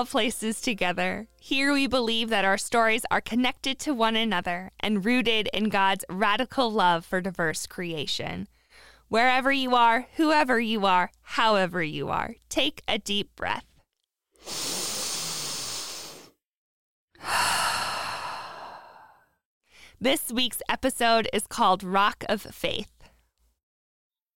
All Places Together. Here we believe that our stories are connected to one another and rooted in God's radical love for diverse creation. Wherever you are, whoever you are, however you are, take a deep breath. This week's episode is called Rock of Faith.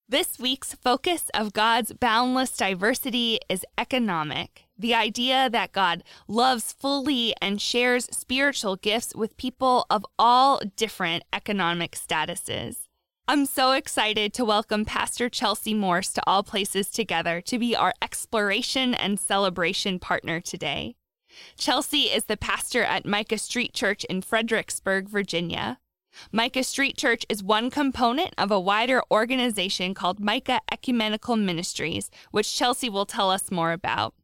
This week's focus of God's boundless diversity is economic. The idea that God loves fully and shares spiritual gifts with people of all different economic statuses. I'm so excited to welcome Pastor Chelsea Morse to All Places Together to be our exploration and celebration partner today. Chelsea is the pastor at Micah Street Church in Fredericksburg, Virginia. Micah Street Church is one component of a wider organization called Micah Ecumenical Ministries, which Chelsea will tell us more about.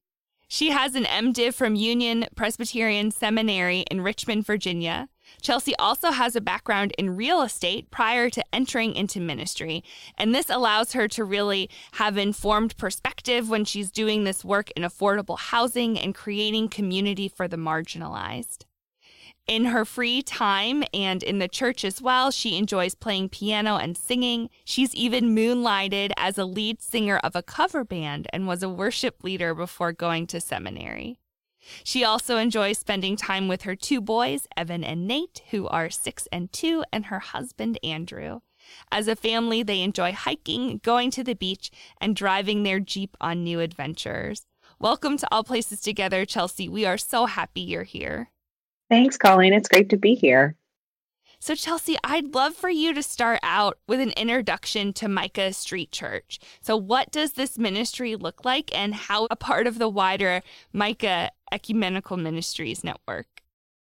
She has an MDiv from Union Presbyterian Seminary in Richmond, Virginia. Chelsea also has a background in real estate prior to entering into ministry, and this allows her to really have informed perspective when she's doing this work in affordable housing and creating community for the marginalized. In her free time and in the church as well, she enjoys playing piano and singing. She's even moonlighted as a lead singer of a cover band and was a worship leader before going to seminary. She also enjoys spending time with her two boys, Evan and Nate, who are six and two, and her husband, Andrew. As a family, they enjoy hiking, going to the beach, and driving their Jeep on new adventures. Welcome to All Places Together, Chelsea. We are so happy you're here. Thanks, Colleen. It's great to be here. So, Chelsea, I'd love for you to start out with an introduction to Micah Street Church. So, what does this ministry look like and how a part of the wider Micah Ecumenical Ministries network?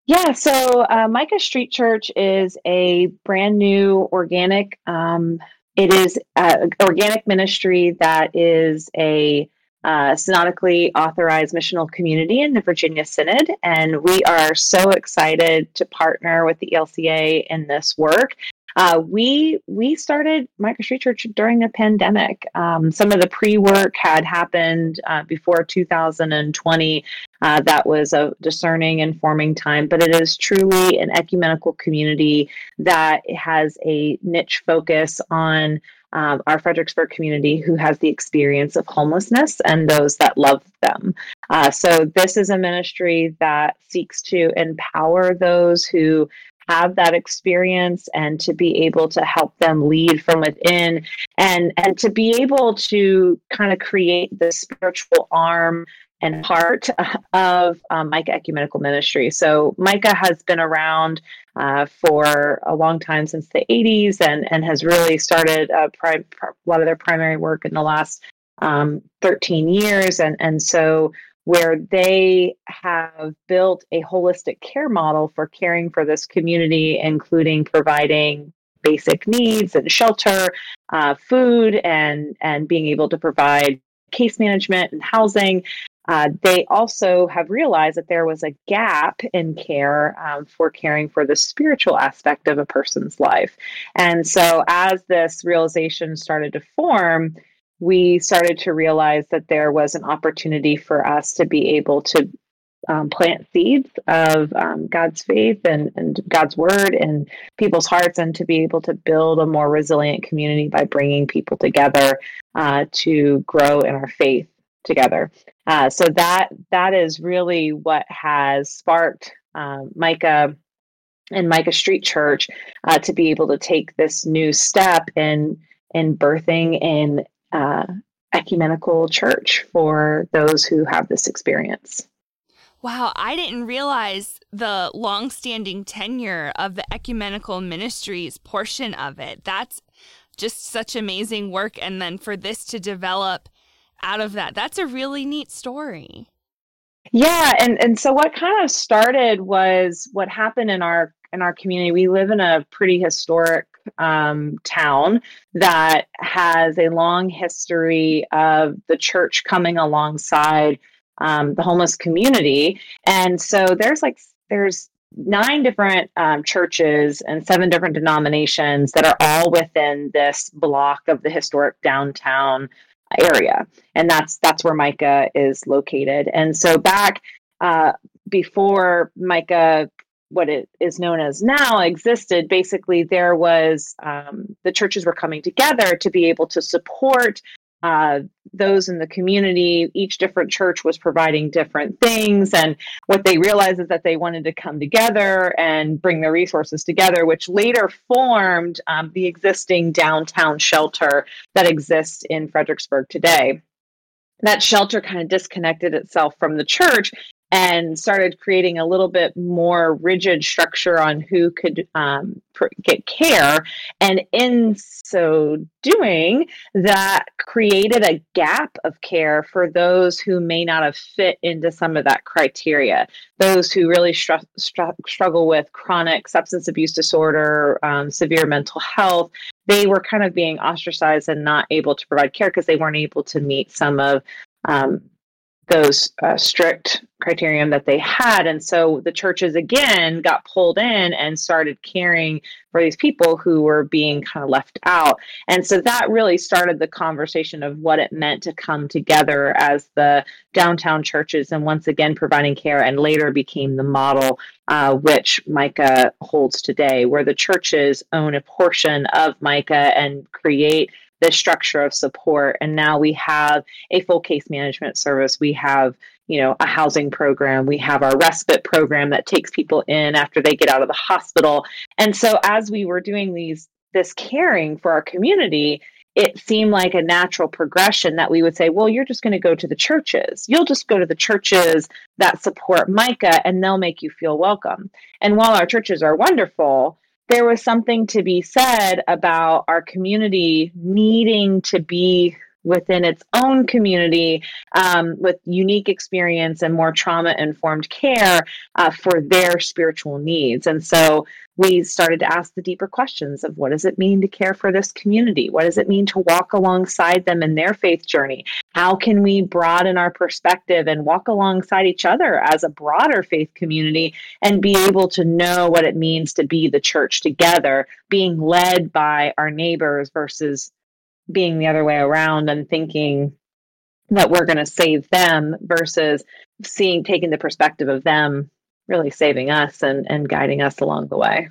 Yeah, so uh, Micah Street Church is a brand new organic. Um, it is an organic ministry that is a uh, synodically authorized missional community in the Virginia Synod. And we are so excited to partner with the ELCA in this work. Uh, we we started Micah Street Church during the pandemic. Um, some of the pre work had happened uh, before 2020. Uh, that was a discerning and forming time, but it is truly an ecumenical community that has a niche focus on um, our Fredericksburg community who has the experience of homelessness and those that love them. Uh, so, this is a ministry that seeks to empower those who have that experience and to be able to help them lead from within and and to be able to kind of create the spiritual arm and heart of um, Micah Ecumenical Ministry. So Micah has been around uh, for a long time since the 80s and, and has really started a, pri- a lot of their primary work in the last um, 13 years. And, and so where they have built a holistic care model for caring for this community, including providing basic needs and shelter, uh, food, and and being able to provide case management and housing. Uh, they also have realized that there was a gap in care um, for caring for the spiritual aspect of a person's life. And so, as this realization started to form, we started to realize that there was an opportunity for us to be able to um, plant seeds of um, God's faith and, and God's word in people's hearts, and to be able to build a more resilient community by bringing people together uh, to grow in our faith together. Uh, so that that is really what has sparked um, Micah and Micah Street Church uh, to be able to take this new step in in birthing in uh, ecumenical church for those who have this experience. Wow, I didn't realize the long-standing tenure of the ecumenical ministries portion of it. That's just such amazing work and then for this to develop out of that. That's a really neat story. Yeah, and and so what kind of started was what happened in our in our community. We live in a pretty historic um, town that has a long history of the church coming alongside um, the homeless community, and so there's like there's nine different um, churches and seven different denominations that are all within this block of the historic downtown area, and that's that's where Micah is located. And so back uh, before Micah what it is known as now existed, basically there was um, the churches were coming together to be able to support uh, those in the community. Each different church was providing different things. And what they realized is that they wanted to come together and bring their resources together, which later formed um, the existing downtown shelter that exists in Fredericksburg today that shelter kind of disconnected itself from the church and started creating a little bit more rigid structure on who could um, pr- get care. And in so doing, that created a gap of care for those who may not have fit into some of that criteria. Those who really str- str- struggle with chronic substance abuse disorder, um, severe mental health, they were kind of being ostracized and not able to provide care because they weren't able to meet some of um, those uh, strict criterion that they had. And so the churches again got pulled in and started caring for these people who were being kind of left out. And so that really started the conversation of what it meant to come together as the downtown churches and once again providing care and later became the model uh, which micah holds today where the churches own a portion of micah and create this structure of support. And now we have a full case management service. We have you know a housing program. We have our respite program that takes people in after they get out of the hospital. And so as we were doing these this caring for our community it seemed like a natural progression that we would say well you're just going to go to the churches. You'll just go to the churches that support micah and they'll make you feel welcome. And while our churches are wonderful there was something to be said about our community needing to be within its own community um, with unique experience and more trauma informed care uh, for their spiritual needs. And so we started to ask the deeper questions of what does it mean to care for this community? What does it mean to walk alongside them in their faith journey? How can we broaden our perspective and walk alongside each other as a broader faith community and be able to know what it means to be the church together, being led by our neighbors versus being the other way around and thinking that we're going to save them versus seeing taking the perspective of them really saving us and and guiding us along the way.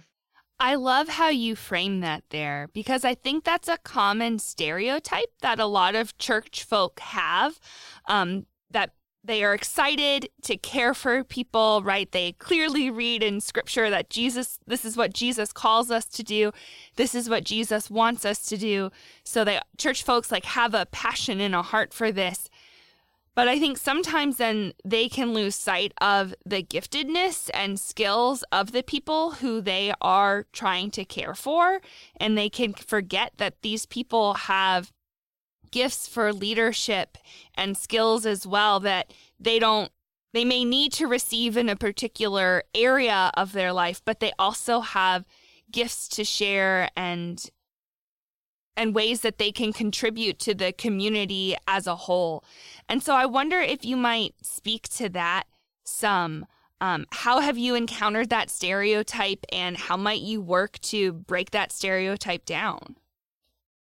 I love how you frame that there because I think that's a common stereotype that a lot of church folk have. Um, that they are excited to care for people, right? They clearly read in scripture that Jesus, this is what Jesus calls us to do. This is what Jesus wants us to do. So they church folks like have a passion and a heart for this. But I think sometimes then they can lose sight of the giftedness and skills of the people who they are trying to care for. And they can forget that these people have gifts for leadership and skills as well that they don't they may need to receive in a particular area of their life but they also have gifts to share and and ways that they can contribute to the community as a whole. And so I wonder if you might speak to that some. Um, how have you encountered that stereotype and how might you work to break that stereotype down?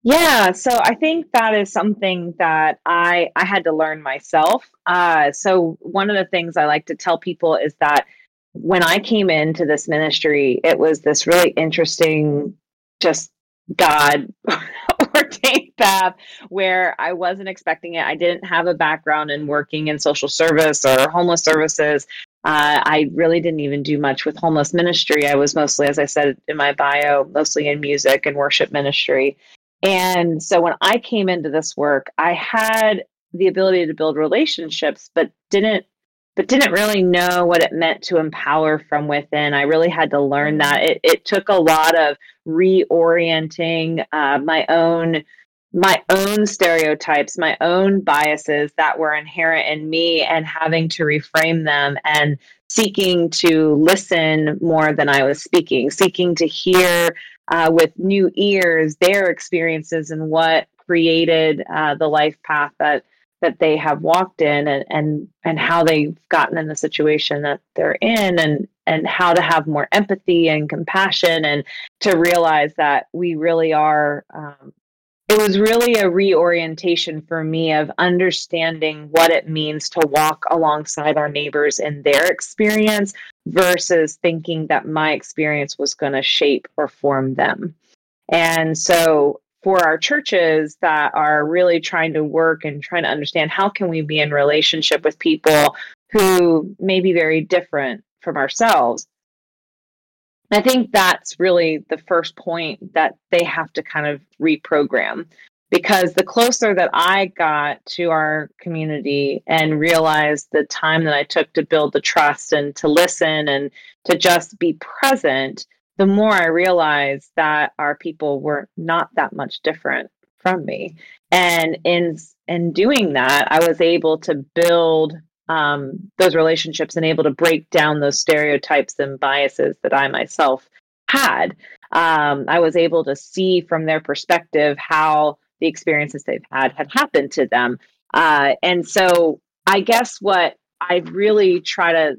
Yeah, so I think that is something that I I had to learn myself. Uh, so one of the things I like to tell people is that when I came into this ministry, it was this really interesting, just God ordained path where I wasn't expecting it. I didn't have a background in working in social service or homeless services. Uh, I really didn't even do much with homeless ministry. I was mostly, as I said in my bio, mostly in music and worship ministry. And so when I came into this work, I had the ability to build relationships, but didn't but didn't really know what it meant to empower from within. I really had to learn that. It, it took a lot of reorienting uh, my own my own stereotypes, my own biases that were inherent in me, and having to reframe them and seeking to listen more than I was speaking, seeking to hear uh, with new ears their experiences and what created uh, the life path that that they have walked in and and and how they've gotten in the situation that they're in and and how to have more empathy and compassion and to realize that we really are um, it was really a reorientation for me of understanding what it means to walk alongside our neighbors in their experience versus thinking that my experience was going to shape or form them. And so for our churches that are really trying to work and trying to understand how can we be in relationship with people who may be very different from ourselves I think that's really the first point that they have to kind of reprogram because the closer that I got to our community and realized the time that I took to build the trust and to listen and to just be present, the more I realized that our people were not that much different from me. And in in doing that, I was able to build um, those relationships and able to break down those stereotypes and biases that I myself had. Um, I was able to see from their perspective how the experiences they've had had happened to them. Uh, and so I guess what I really try to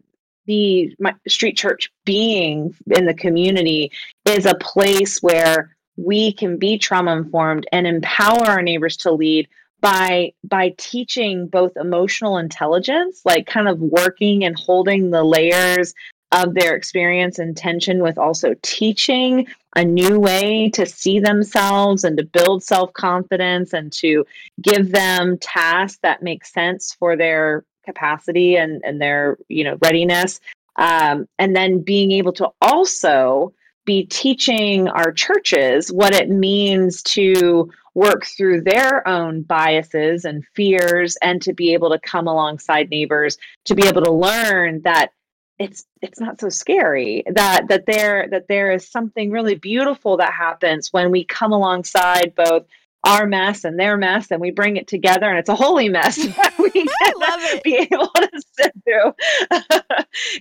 be Micah Street Church being in the community is a place where we can be trauma informed and empower our neighbors to lead by by teaching both emotional intelligence like kind of working and holding the layers of their experience and tension with also teaching a new way to see themselves and to build self-confidence and to give them tasks that make sense for their capacity and, and their you know readiness. Um, and then being able to also be teaching our churches what it means to work through their own biases and fears and to be able to come alongside neighbors to be able to learn that it's it's not so scary that that there that there is something really beautiful that happens when we come alongside both our mess and their mess and we bring it together and it's a holy mess that we can be able to sit through.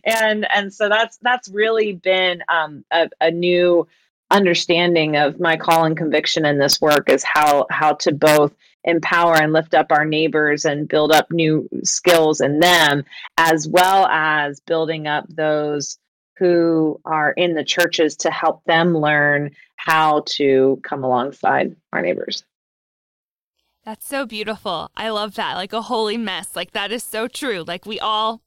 And and so that's that's really been um, a, a new understanding of my call and conviction in this work is how how to both empower and lift up our neighbors and build up new skills in them as well as building up those who are in the churches to help them learn how to come alongside our neighbors that's so beautiful. I love that. Like a holy mess. Like that is so true. Like we all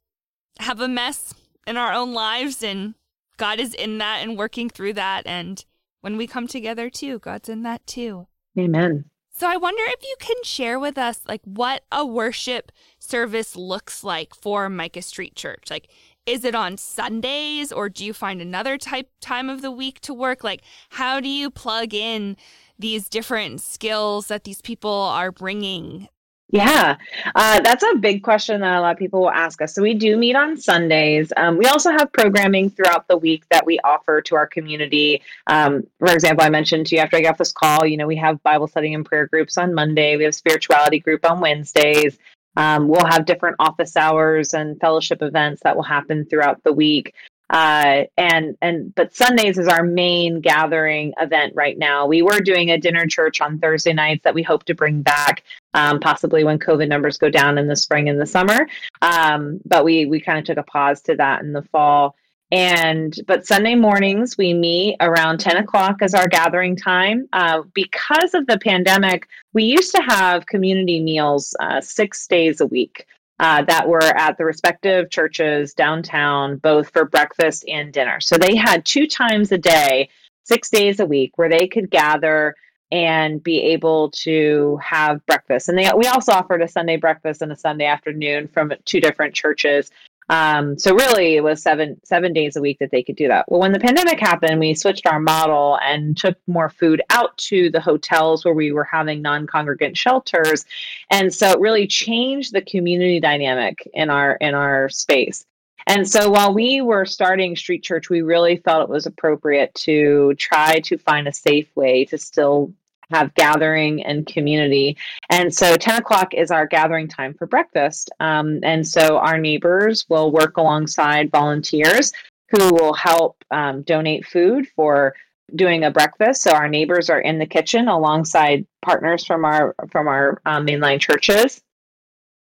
have a mess in our own lives and God is in that and working through that. And when we come together too, God's in that too. Amen. So I wonder if you can share with us like what a worship service looks like for Micah Street Church. Like is it on Sundays or do you find another type time of the week to work? Like how do you plug in these different skills that these people are bringing? Yeah, uh, that's a big question that a lot of people will ask us. So, we do meet on Sundays. Um, we also have programming throughout the week that we offer to our community. Um, for example, I mentioned to you after I got this call, you know, we have Bible study and prayer groups on Monday, we have spirituality group on Wednesdays. Um, we'll have different office hours and fellowship events that will happen throughout the week uh, and and but Sundays is our main gathering event right now. We were doing a dinner church on Thursday nights that we hope to bring back, um, possibly when COVID numbers go down in the spring and the summer. Um, but we we kind of took a pause to that in the fall. And but Sunday mornings we meet around ten o'clock as our gathering time. Uh, because of the pandemic, we used to have community meals uh, six days a week uh, that were at the respective churches downtown, both for breakfast and dinner. So they had two times a day, six days a week, where they could gather and be able to have breakfast. And they, we also offered a Sunday breakfast and a Sunday afternoon from two different churches. Um, so really, it was seven seven days a week that they could do that. Well, when the pandemic happened, we switched our model and took more food out to the hotels where we were having non-congregant shelters, and so it really changed the community dynamic in our in our space. And so while we were starting Street Church, we really felt it was appropriate to try to find a safe way to still have gathering and community. And so 10 o'clock is our gathering time for breakfast. Um, and so our neighbors will work alongside volunteers who will help um, donate food for doing a breakfast. So our neighbors are in the kitchen alongside partners from our from our um, mainline churches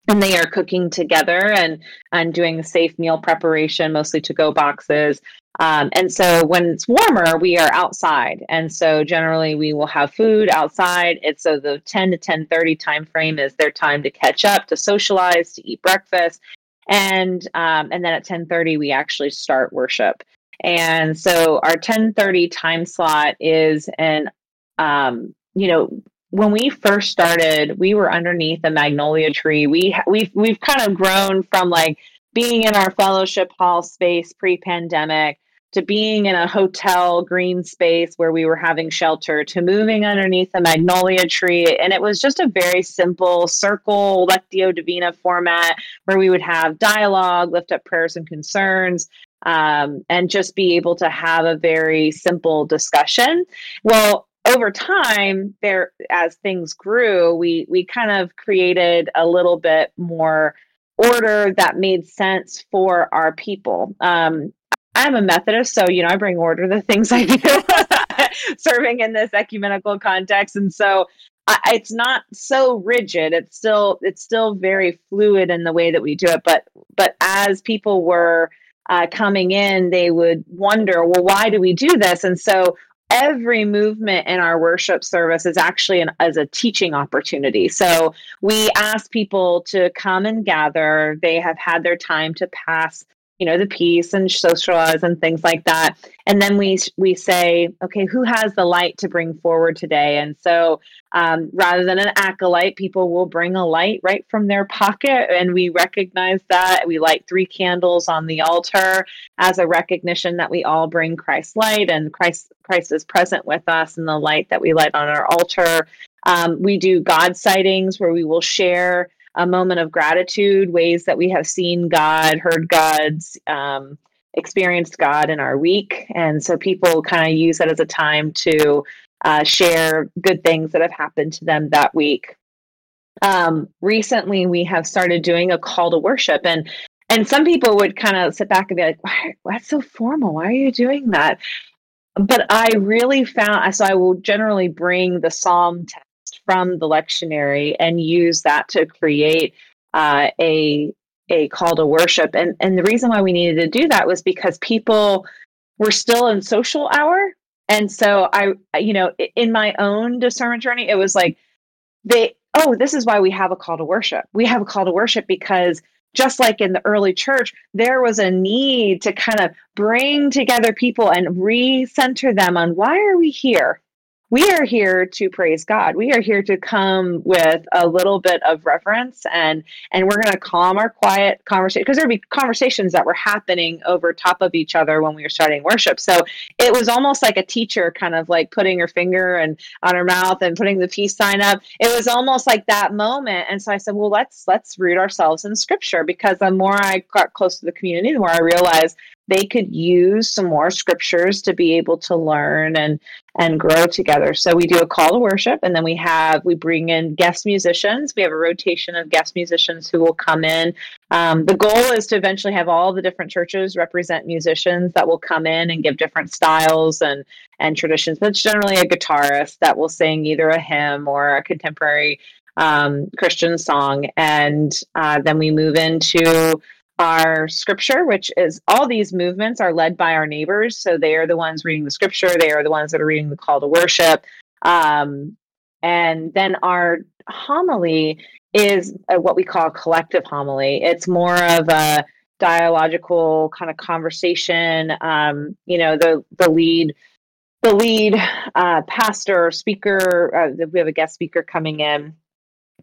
and they are cooking together and and doing safe meal preparation mostly to go boxes Um, and so when it's warmer, we are outside. And so generally we will have food outside. It's so the 10 to 1030 time frame is their time to catch up, to socialize, to eat breakfast. And um, and then at 1030 we actually start worship. And so our 1030 time slot is an um, you know, when we first started, we were underneath a magnolia tree. We we've we've kind of grown from like being in our fellowship hall space pre-pandemic to being in a hotel green space where we were having shelter to moving underneath a magnolia tree. And it was just a very simple circle lectio divina format where we would have dialogue lift up prayers and concerns um, and just be able to have a very simple discussion. Well over time there as things grew we we kind of created a little bit more order that made sense for our people. Um, i'm a methodist so you know i bring order to the things i do serving in this ecumenical context and so I, it's not so rigid it's still it's still very fluid in the way that we do it but but as people were uh, coming in, they would wonder, well, why do we do this? And so every movement in our worship service is actually an, as a teaching opportunity. So we ask people to come and gather. They have had their time to pass you know the peace and socialize and things like that. And then we we say okay who has the light to bring forward today? And so um, rather than an acolyte people will bring a light right from their pocket. And we recognize that. We light three candles on the altar as a recognition that we all bring christ's light and christ christ is present with us in the light that we light on our altar. Um, we do god sightings where we will share a moment of gratitude, ways that we have seen God, heard God's, um, experienced God in our week. And so people kind of use that as a time to uh, share good things that have happened to them that week. Um, recently, we have started doing a call to worship, and and some people would kind of sit back and be like, "Why? That's so formal. Why are you doing that?" But I really found so I will generally bring the psalm text from the lectionary and use that to create uh, a a call to worship. And and the reason why we needed to do that was because people were still in social hour, and so I, you know, in my own discernment journey, it was like they, oh, this is why we have a call to worship. We have a call to worship because just like in the early church, there was a need to kind of bring together people and recenter them on why are we here? We are here to praise God. We are here to come with a little bit of reverence and and we're going to calm our quiet conversation because there'd be conversations that were happening over top of each other when we were starting worship. So it was almost like a teacher kind of like putting her finger and on her mouth and putting the peace sign up. It was almost like that moment. And so I said, well, let's let's root ourselves in scripture because the more I got close to the community, the more I realized they could use some more scriptures to be able to learn and and grow together. So we do a call to worship and then we have we bring in guest musicians. We have a rotation of guest musicians who will come in. Um, the goal is to eventually have all the different churches represent musicians that will come in and give different styles and and traditions. That's generally a guitarist that will sing either a hymn or a contemporary um, Christian song, and uh, then we move into our scripture, which is all these movements are led by our neighbors. So they are the ones reading the scripture, they are the ones that are reading the call to worship. Um, and then our homily is a, what we call a collective homily. It's more of a dialogical kind of conversation. Um, you know, the the lead the lead uh, pastor speaker. Uh, we have a guest speaker coming in.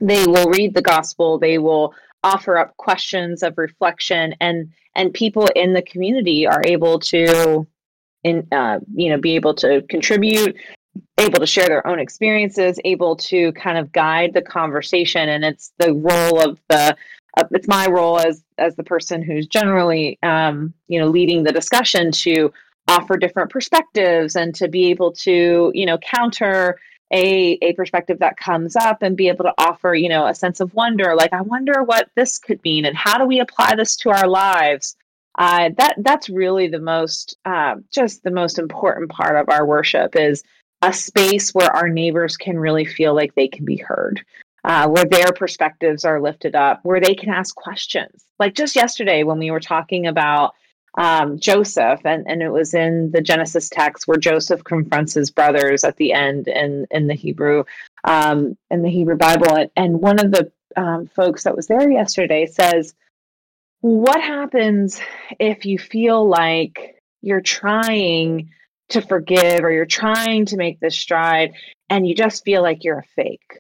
They will read the gospel. They will offer up questions of reflection and and people in the community are able to in uh, you know be able to contribute able to share their own experiences able to kind of guide the conversation. And it's the role of the uh, it's my role as as the person who's generally um, you know leading the discussion to offer different perspectives and to be able to you know counter a a perspective that comes up and be able to offer you know a sense of wonder like i wonder what this could mean and how do we apply this to our lives? Uh, that that's really the most uh, just the most important part of our worship is a space where our neighbors can really feel like they can be heard uh, where their perspectives are lifted up where they can ask questions. Like just yesterday when we were talking about um, Joseph, and, and it was in the Genesis text where Joseph confronts his brothers at the end in, in the Hebrew um, in the Hebrew Bible. And, and one of the um, folks that was there yesterday says, "What happens if you feel like you're trying to forgive or you're trying to make this stride, and you just feel like you're a fake?"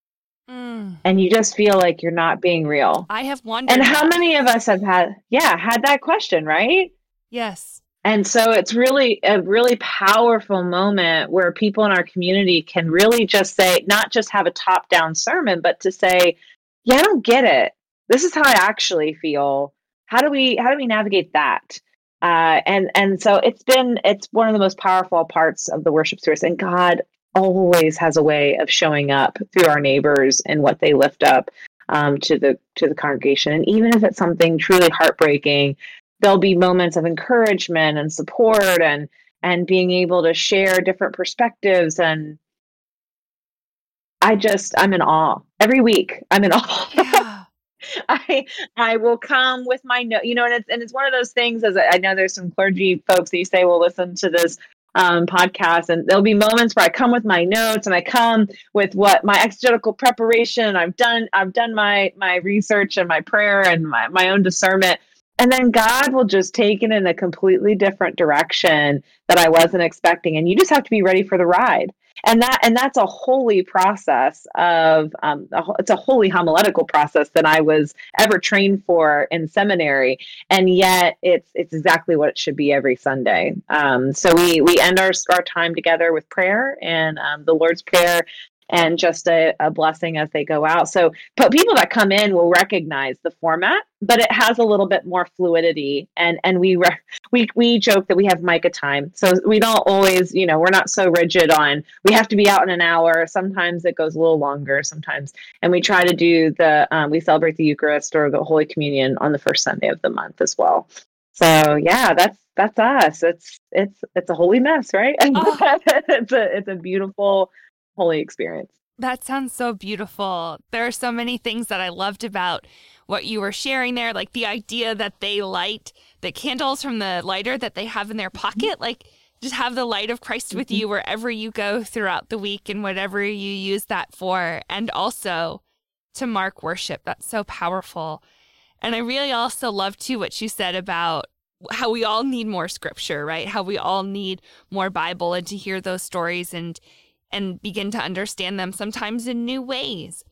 Mm. And you just feel like you're not being real. I have wondered. And how many of us have had, yeah, had that question, right? Yes. And so it's really a really powerful moment where people in our community can really just say, not just have a top down sermon, but to say, yeah, I don't get it. This is how I actually feel. How do we how do we navigate that? Uh, and and so it's been it's one of the most powerful parts of the worship service. And God always has a way of showing up through our neighbors and what they lift up um, to the to the congregation. And even if it's something truly heartbreaking, there'll be moments of encouragement and support and and being able to share different perspectives and I just I'm in awe every week. I'm in awe. Yeah. I I will come with my note, you know, and it's and it's one of those things. As I know, there's some clergy folks that you say will listen to this um, podcast, and there'll be moments where I come with my notes and I come with what my exegetical preparation. I've done I've done my my research and my prayer and my my own discernment, and then God will just take it in a completely different direction that I wasn't expecting, and you just have to be ready for the ride. And that and that's a holy process of um, a, it's a holy homiletical process that I was ever trained for in seminary, and yet it's it's exactly what it should be every Sunday. Um, so we we end our our time together with prayer and um, the Lord's prayer, and just a, a, blessing as they go out. So, but people that come in will recognize the format, but it has a little bit more fluidity. And and we re- we we joke that we have Micah time, so we don't always, you know, we're not so rigid on we have to be out in an hour. Sometimes it goes a little longer. Sometimes, and we try to do the um, we celebrate the Eucharist or the Holy Communion on the first Sunday of the month as well. So yeah, that's that's us. It's it's it's a holy mess, right? Oh. it's a it's a beautiful holy experience. That sounds so beautiful. There are so many things that I loved about what you were sharing there, like the idea that they light the candles from the lighter that they have in their mm-hmm. pocket, like just have the light of Christ with mm-hmm. you wherever you go throughout the week and whatever you use that for, and also to mark worship. That's so powerful. And I really also love too what you said about how we all need more scripture, right? How we all need more Bible and to hear those stories and and begin to understand them sometimes in new ways.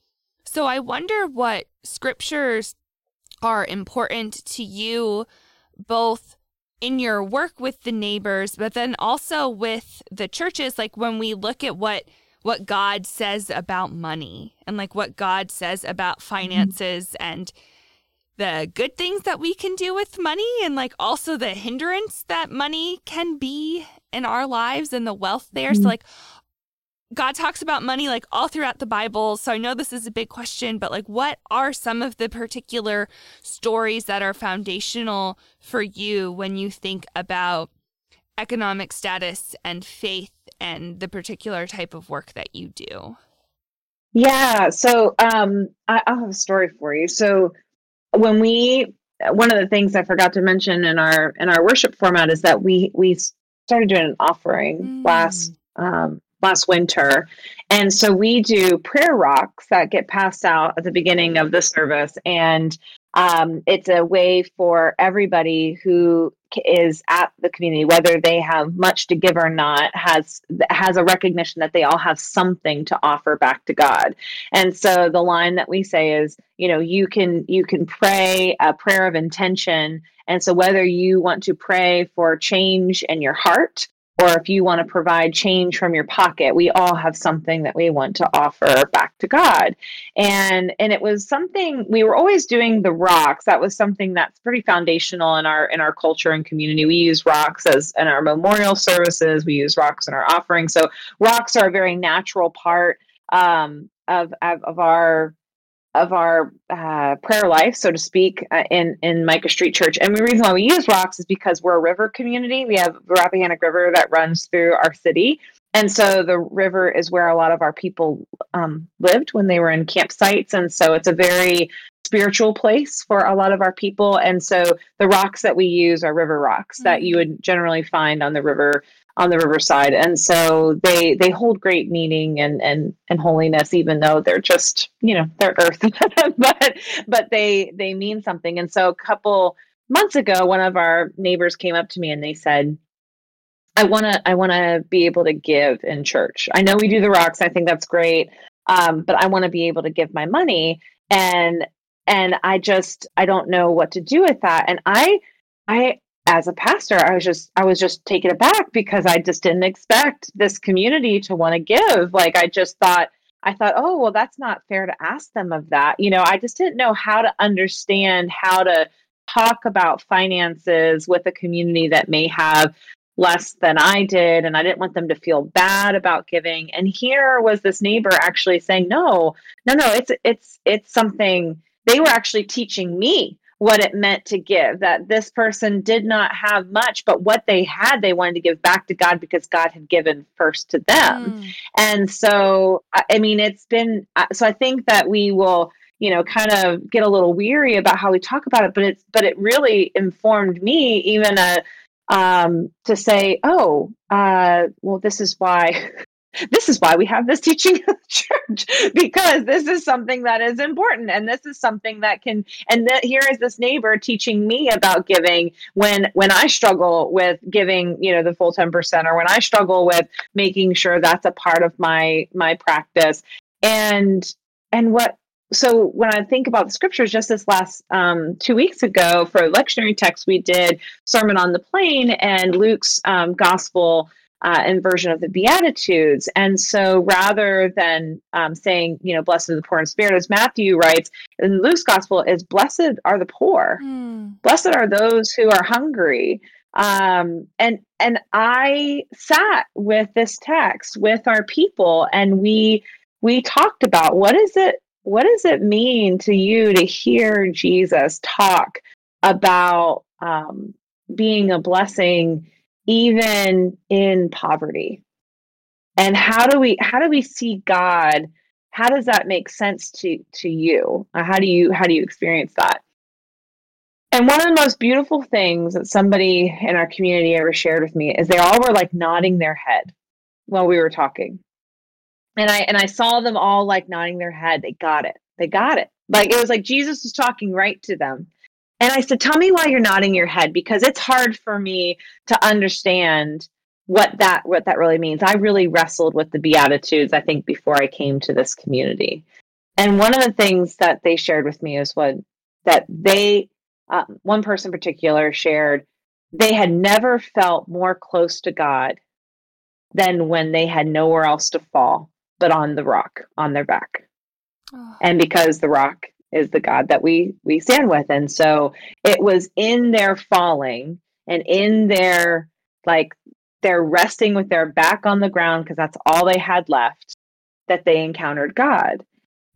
So I wonder what scriptures are important to you, both in your work with the neighbors, but then also with the churches. Like when we look at what what God says about money and like what God says about mm-hmm. finances mm-hmm. and the good things that we can do with money and like also the hindrance that money can be in our lives and the wealth there. Mm-hmm. So like God talks about money like all throughout the Bible. So I know this is a big question, but like, what are some of the particular stories that are foundational for you when you think about economic status and faith and the particular type of work that you do? Yeah. So um, I, I'll have a story for you. So when we, one of the things I forgot to mention in our in our worship format is that we we started doing an offering mm. last um, last winter. And so we do prayer rocks that get passed out at the beginning of the service. And um, it's a way for everybody who is at the community, whether they have much to give or not, has has a recognition that they all have something to offer back to God. And so the line that we say is, you know, you can you can pray a prayer of intention. And so whether you want to pray for change in your heart or if you want to provide change from your pocket we all have something that we want to offer back to god. And and it was something we were always doing the rocks. That was something that's pretty foundational in our in our culture and community. We use rocks as in our memorial services. We use rocks in our offerings. So rocks are a very natural part um, of, of of our of our uh, prayer life, so to speak, uh, in in Micah Street Church. And the reason why we use rocks is because we're a river community. We have the Rappahannock River that runs through our city, and so the river is where a lot of our people um, lived when they were in campsites. And so it's a very spiritual place for a lot of our people. And so the rocks that we use are river rocks mm-hmm. that you would generally find on the river on the riverside. And so they they hold great meaning and and and holiness, even though they're just, you know, they're earth. but but they they mean something. And so a couple months ago, one of our neighbors came up to me and they said, I want to I want to be able to give in church. I know we do the rocks. I think that's great. Um, but I want to be able to give my money and and I just I don't know what to do with that. And I I as a pastor, I was just I was just taken aback because I just didn't expect this community to want to give. Like I just thought I thought, oh well, that's not fair to ask them of that. You know, I just didn't know how to understand how to talk about finances with a community that may have less than I did and I didn't want them to feel bad about giving. And here was this neighbor actually saying, "No, no, no, it's it's it's something they were actually teaching me what it meant to give that this person did not have much but what they had they wanted to give back to god because god had given first to them mm. and so i mean it's been uh, so i think that we will you know kind of get a little weary about how we talk about it but it's but it really informed me even a um, to say, oh, uh, well, this is why. This is why we have this teaching in the church because this is something that is important and this is something that can and that here is this neighbor teaching me about giving when when i struggle with giving you know the full 10% or when i struggle with making sure that's a part of my my practice. And and what so when I think about the scriptures, just this last um, two weeks ago for lectionary text, we did Sermon on the Plain and Luke's um, gospel uh, and version of the Beatitudes. And so rather than um, saying, you know, blessed are the poor in spirit, as Matthew writes in Luke's gospel, is blessed are the poor. Mm. Blessed are those who are hungry. Um, and and I sat with this text with our people and we we talked about what is it what does it mean to you to hear Jesus talk about um, being a blessing even in poverty? And how do we how do we see God? How does that make sense to to you? Uh, how do you how do you experience that? And one of the most beautiful things that somebody in our community ever shared with me is they all were like nodding their head while we were talking and I and I saw them all like nodding their head. They got it. They got it. Like it was like Jesus was talking right to them. And I said, "Tell me why you're nodding your head because it's hard for me to understand what that what that really means." I really wrestled with the beatitudes I think before I came to this community. And one of the things that they shared with me is what that they uh, one person in particular shared they had never felt more close to God than when they had nowhere else to fall but on the rock on their back. Oh. And because the rock is the God that we we stand with. And so it was in their falling and in their like they're resting with their back on the ground because that's all they had left that they encountered God.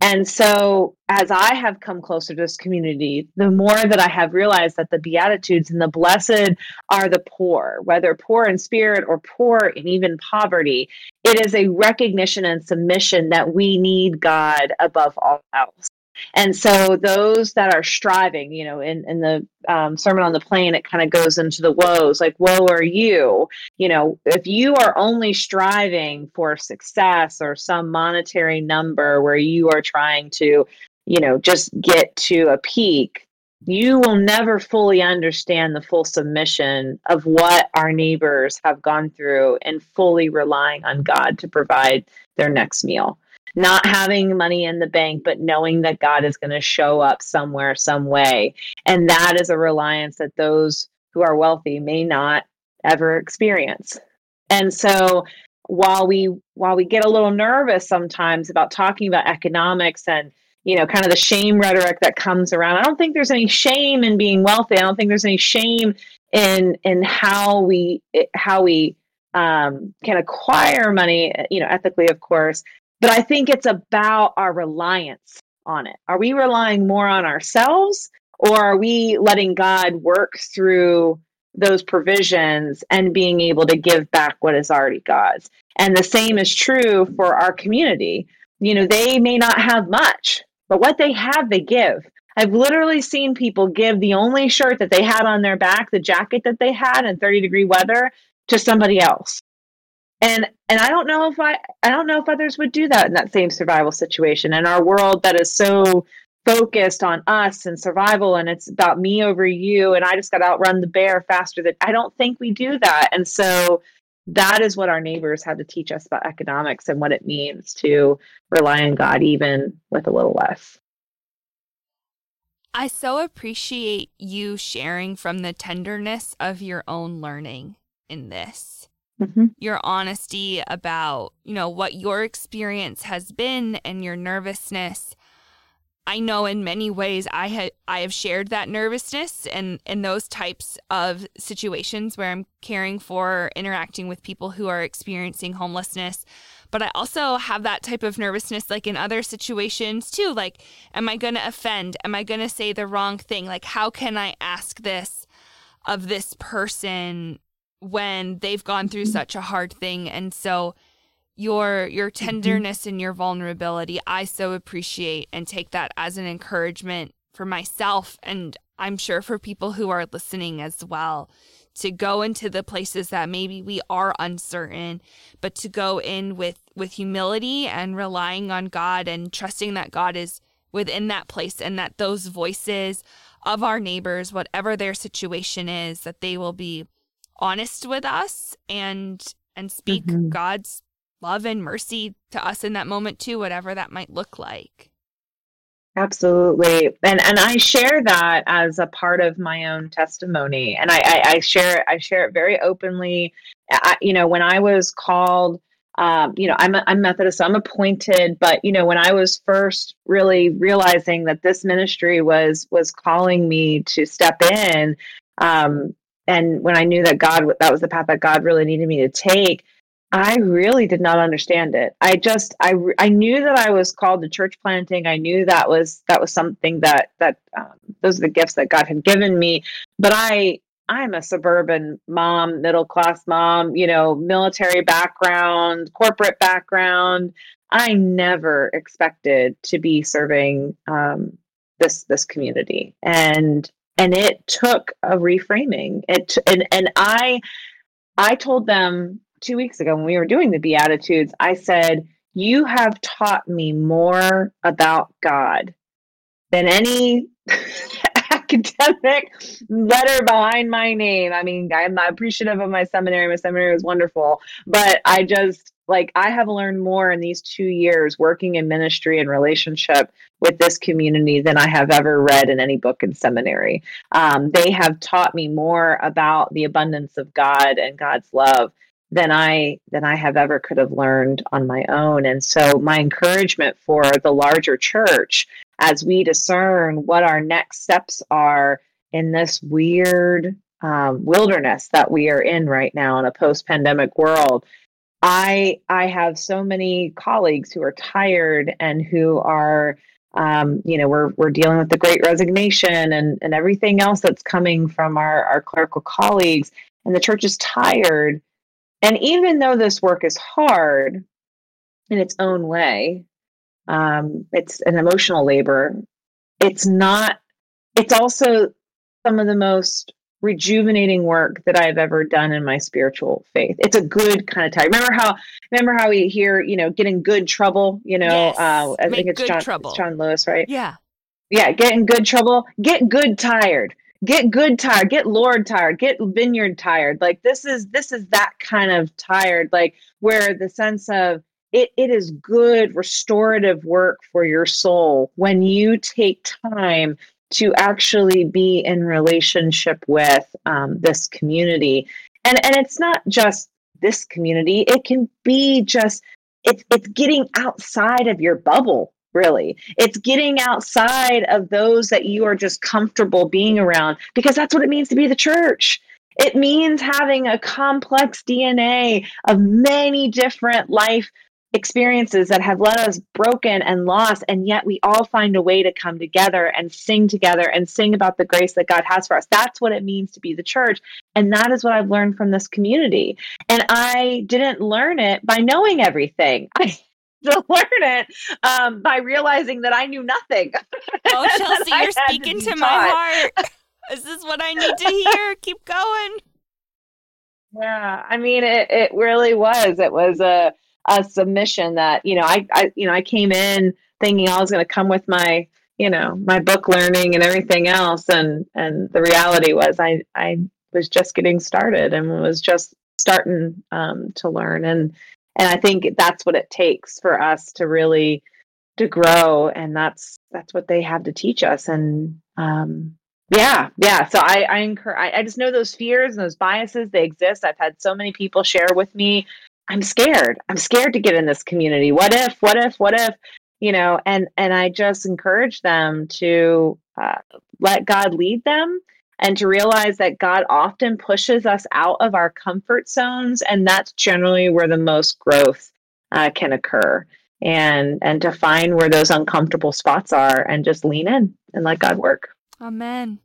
And so, as I have come closer to this community, the more that I have realized that the Beatitudes and the blessed are the poor, whether poor in spirit or poor in even poverty, it is a recognition and submission that we need God above all else. And so those that are striving, you know, in, in the um, Sermon on the Plain, it kind of goes into the woes, like, woe are you? You know, if you are only striving for success or some monetary number where you are trying to, you know, just get to a peak, you will never fully understand the full submission of what our neighbors have gone through and fully relying on God to provide their next meal not having money in the bank, but knowing that God is going to show up somewhere, some way. And that is a reliance that those who are wealthy may not ever experience. And so while we while we get a little nervous sometimes about talking about economics and you know kind of the shame rhetoric that comes around i don't think there's any shame in being wealthy i don't think there's any shame in in how we how we um, can acquire money you know ethically of course but I think it's about our reliance on it. Are we relying more on ourselves or are we letting God work through those provisions and being able to give back what is already God's? And the same is true for our community. You know, they may not have much, but what they have, they give. I've literally seen people give the only shirt that they had on their back, the jacket that they had in 30 degree weather, to somebody else. And and I don't know if I I don't know if others would do that in that same survival situation. In our world that is so focused on us and survival and it's about me over you and I just got to outrun the bear faster than I don't think we do that. And so that is what our neighbors had to teach us about economics and what it means to rely on God even with a little less. I so appreciate you sharing from the tenderness of your own learning in this. Mm-hmm. Your honesty about, you know, what your experience has been and your nervousness I know in many ways I had I have shared that nervousness and in those types of situations where I'm caring for interacting with people who are experiencing homelessness. But I also have that type of nervousness like in other situations too. Like, am I gonna offend? Am I gonna say the wrong thing? Like, how can I ask this of this person when they've gone through such a hard thing? And so your your mm-hmm. tenderness and your vulnerability i so appreciate and take that as an encouragement for myself and i'm sure for people who are listening as well to go into the places that maybe we are uncertain but to go in with with humility and relying on god and trusting that god is within that place and that those voices of our neighbors whatever their situation is that they will be honest with us and and speak mm-hmm. god's love and mercy to us in that moment too, whatever that might look like. Absolutely. And and I share that as a part of my own testimony. And I, I, I share I share it very openly. I, you know, when I was called um, you know, I'm a, I'm Methodist, so I'm appointed. But you know, when I was first really realizing that this ministry was was calling me to step in, um, and when I knew that God that was the path that God really needed me to take, I really did not understand it. I just I I knew that I was called to church planting. I knew that was that was something that that um, those are the gifts that God had given me. But I I'm a suburban mom, middle class mom, you know, military background, corporate background. I never expected to be serving um, this this community, and and it took a reframing. It and and I I told them two weeks ago when we were doing the Beatitudes, I said, You have taught me more about God than any academic letter behind my name. I mean, I'm appreciative of my seminary. My seminary was wonderful, but I just like I have learned more in these two years working in ministry and relationship with this community than I have ever read in any book in seminary. Um, they have taught me more about the abundance of God and God's love than I than I have ever could have learned on my own. And so my encouragement for the larger church as we discern what our next steps are in this weird um, wilderness that we are in right now in a post-pandemic world. I I have so many colleagues who are tired and who are um, you know we're we're dealing with the great resignation and and everything else that's coming from our our clerical colleagues and the church is tired and even though this work is hard in its own way, um, it's an emotional labor. It's not, it's also some of the most rejuvenating work that I've ever done in my spiritual faith. It's a good kind of time. Remember how remember how we hear, you know, get in good trouble, you know, yes. uh, I Make think it's John, it's John Lewis, right? Yeah. Yeah, get in good trouble, get good tired get good tired get lord tired get vineyard tired like this is this is that kind of tired like where the sense of it, it is good restorative work for your soul when you take time to actually be in relationship with um, this community and and it's not just this community it can be just it's it's getting outside of your bubble really. It's getting outside of those that you are just comfortable being around because that's what it means to be the church. It means having a complex DNA of many different life experiences that have led us broken and lost, and yet we all find a way to come together and sing together and sing about the grace that God has for us. That's what it means to be the church. And that is what I've learned from this community. And I didn't learn it by knowing everything. I, to learn it um, by realizing that I knew nothing. Oh, Chelsea, you're speaking to, to my heart. This is what I need to hear. Keep going. Yeah, I mean, it, it really was. It was a, a submission that, you know, I, I, you know, I came in thinking I was going to come with my, you know, my book learning and everything else. And, and the reality was I, I was just getting started and was just starting um, to learn. And, and I think that's what it takes for us to really to grow. And that's, that's what they have to teach us. And, um, yeah, yeah. So I, I encourage. I, I just know those fears and those biases they exist. I've had so many people share with me. I'm scared. I'm scared to get in this community. What if? What if? What if? You know, and and I just encourage them to uh, let God lead them and to realize that God often pushes us out of our comfort zones, and that's generally where the most growth uh, can occur. And and to find where those uncomfortable spots are, and just lean in and let God work. Amen.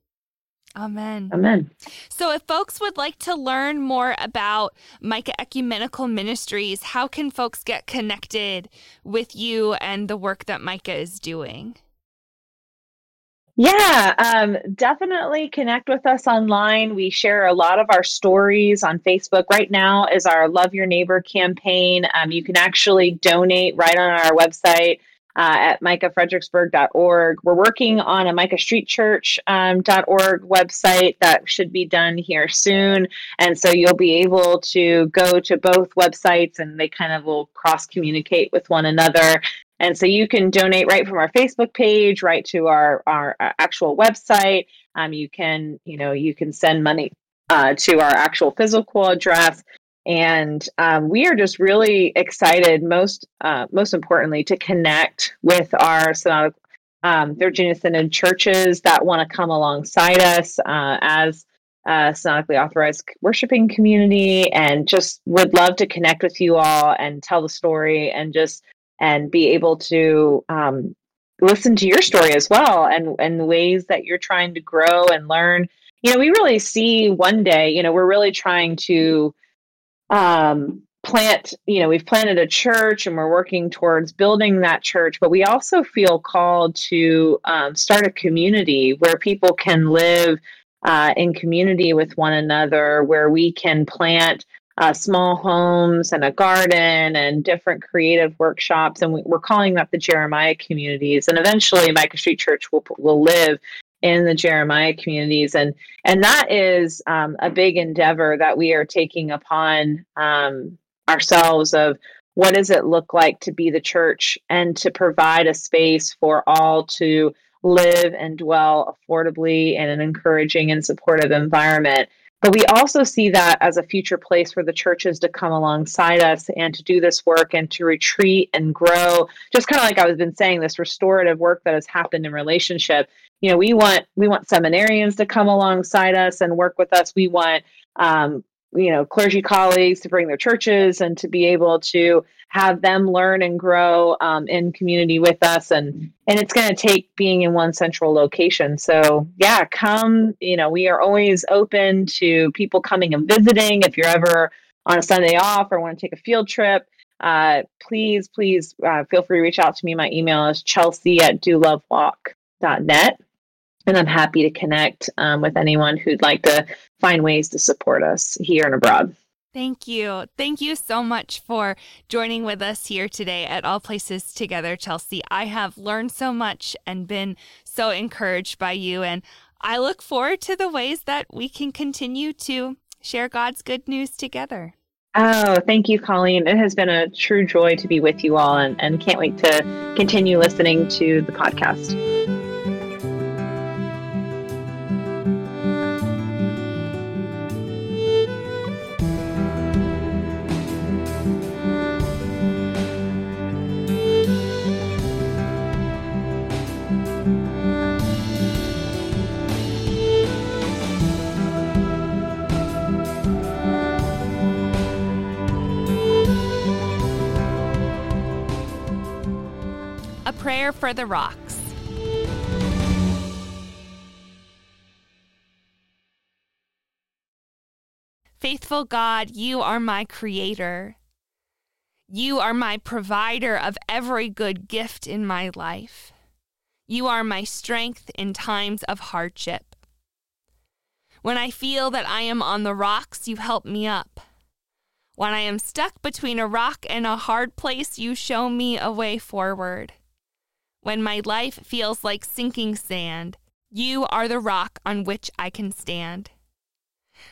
Amen. Amen. So, if folks would like to learn more about Micah Ecumenical Ministries, how can folks get connected with you and the work that Micah is doing? Yeah, um, definitely connect with us online. We share a lot of our stories on Facebook. Right now is our Love Your Neighbor campaign. Um, you can actually donate right on our website uh, at micahfredericksburg.org. We're working on a micahstreetchurch.org um, website that should be done here soon. And so you'll be able to go to both websites and they kind of will cross communicate with one another. And so you can donate right from our Facebook page, right to our, our uh, actual website. Um, you can, you know, you can send money uh, to our actual physical address and um, we are just really excited most uh, most importantly to connect with our synodic um, Virginia Synod churches that want to come alongside us uh, as a synodically authorized worshiping community and just would love to connect with you all and tell the story and just and be able to um, listen to your story as well and and ways that you're trying to grow and learn. You know we really see one day you know we're really trying to um, plant you know we've planted a church and we're working towards building that church but we also feel called to um, start a community where people can live uh, in community with one another where we can plant uh, small homes and a garden and different creative workshops. And we, are calling that the jeremiah communities. And eventually micah street church will, will live in the Jeremiah communities, and and that is um, a big endeavor that we are taking upon um, ourselves. Of what does it look like to be the church and to provide a space for all to live and dwell affordably in an encouraging and supportive environment. But we also see that as a future place for the churches to come alongside us and to do this work and to retreat and grow. Just kind of like I was been saying, this restorative work that has happened in relationship you know we want we want seminarians to come alongside us and work with us we want um, you know clergy colleagues to bring their churches and to be able to have them learn and grow um, in community with us. And and it's going to take being in one central location. So yeah come you know we are always open to people coming and visiting. If you're ever on a sunday off or want to take a field trip uh, please please uh, feel free to reach out to me. My email is chelsea at dolovewalk.net and I'm happy to connect um, with anyone who'd like to find ways to support us here and abroad. Thank you. Thank you so much for joining with us here today at All Places Together, Chelsea. I have learned so much and been so encouraged by you, and I look forward to the ways that we can continue to share God's good news together. Oh, thank you, Colleen. It has been a true joy to be with you all, and, and can't wait to continue listening to the podcast. Prayer for the rocks. Faithful God, you are my creator. You are my provider of every good gift in my life. You are my strength in times of hardship. When I feel that I am on the rocks, you help me up. When I am stuck between a rock and a hard place, you show me a way forward. When my life feels like sinking sand, you are the rock on which I can stand.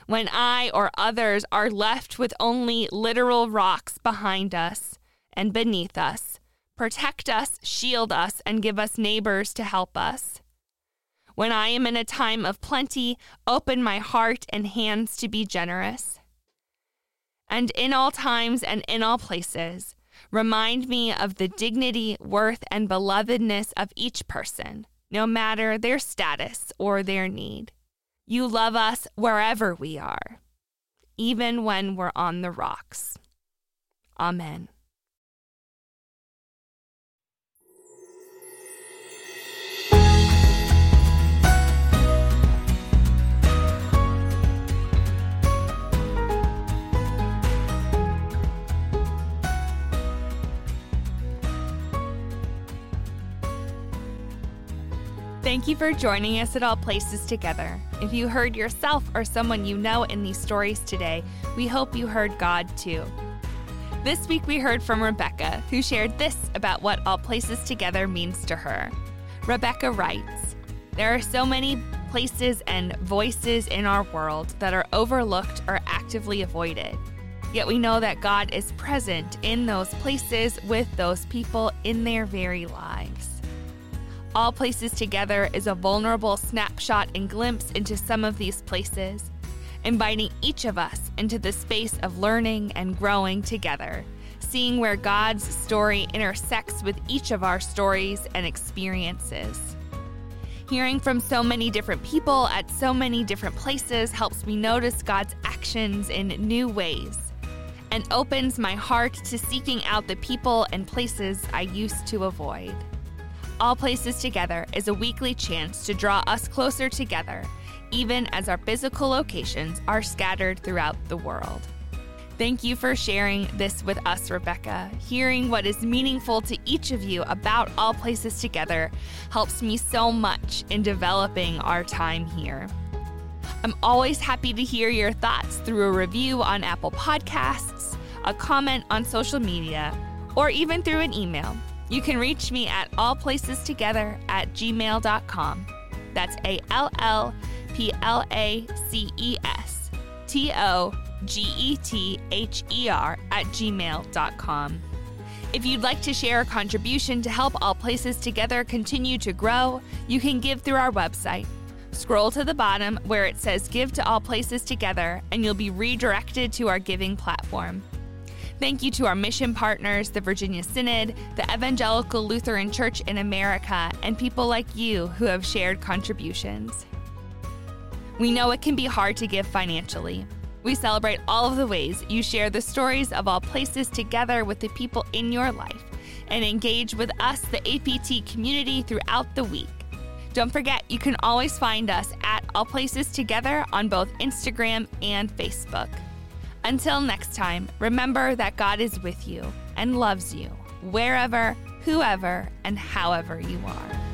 When I or others are left with only literal rocks behind us and beneath us, protect us, shield us, and give us neighbors to help us. When I am in a time of plenty, open my heart and hands to be generous. And in all times and in all places, remind me of the dignity, worth, and belovedness of each person no matter their status or their need. You love us wherever we are, even when we're on the rocks. Amen. Thank you for joining us at All Places Together. If you heard yourself or someone you know in these stories today, we hope you heard God too. This week we heard from Rebecca, who shared this about what All Places Together means to her. Rebecca writes There are so many places and voices in our world that are overlooked or actively avoided. Yet we know that God is present in those places with those people in their very lives. All Places Together is a vulnerable snapshot and glimpse into some of these places, inviting each of us into the space of learning and growing together, seeing where God's story intersects with each of our stories and experiences. Hearing from so many different people at so many different places helps me notice God's actions in new ways and opens my heart to seeking out the people and places I used to avoid. All Places Together is a weekly chance to draw us closer together, even as our physical locations are scattered throughout the world. Thank you for sharing this with us, Rebecca. Hearing what is meaningful to each of you about All Places Together helps me so much in developing our time here. I'm always happy to hear your thoughts through a review on Apple Podcasts, a comment on social media, or even through an email. You can reach me at allplacestogether at gmail.com. That's A L L P L A C E S T O G E T H E R at gmail.com. If you'd like to share a contribution to help All Places Together continue to grow, you can give through our website. Scroll to the bottom where it says Give to All Places Together, and you'll be redirected to our giving platform. Thank you to our mission partners, the Virginia Synod, the Evangelical Lutheran Church in America, and people like you who have shared contributions. We know it can be hard to give financially. We celebrate all of the ways you share the stories of all places together with the people in your life and engage with us, the APT community, throughout the week. Don't forget, you can always find us at All Places Together on both Instagram and Facebook. Until next time, remember that God is with you and loves you wherever, whoever, and however you are.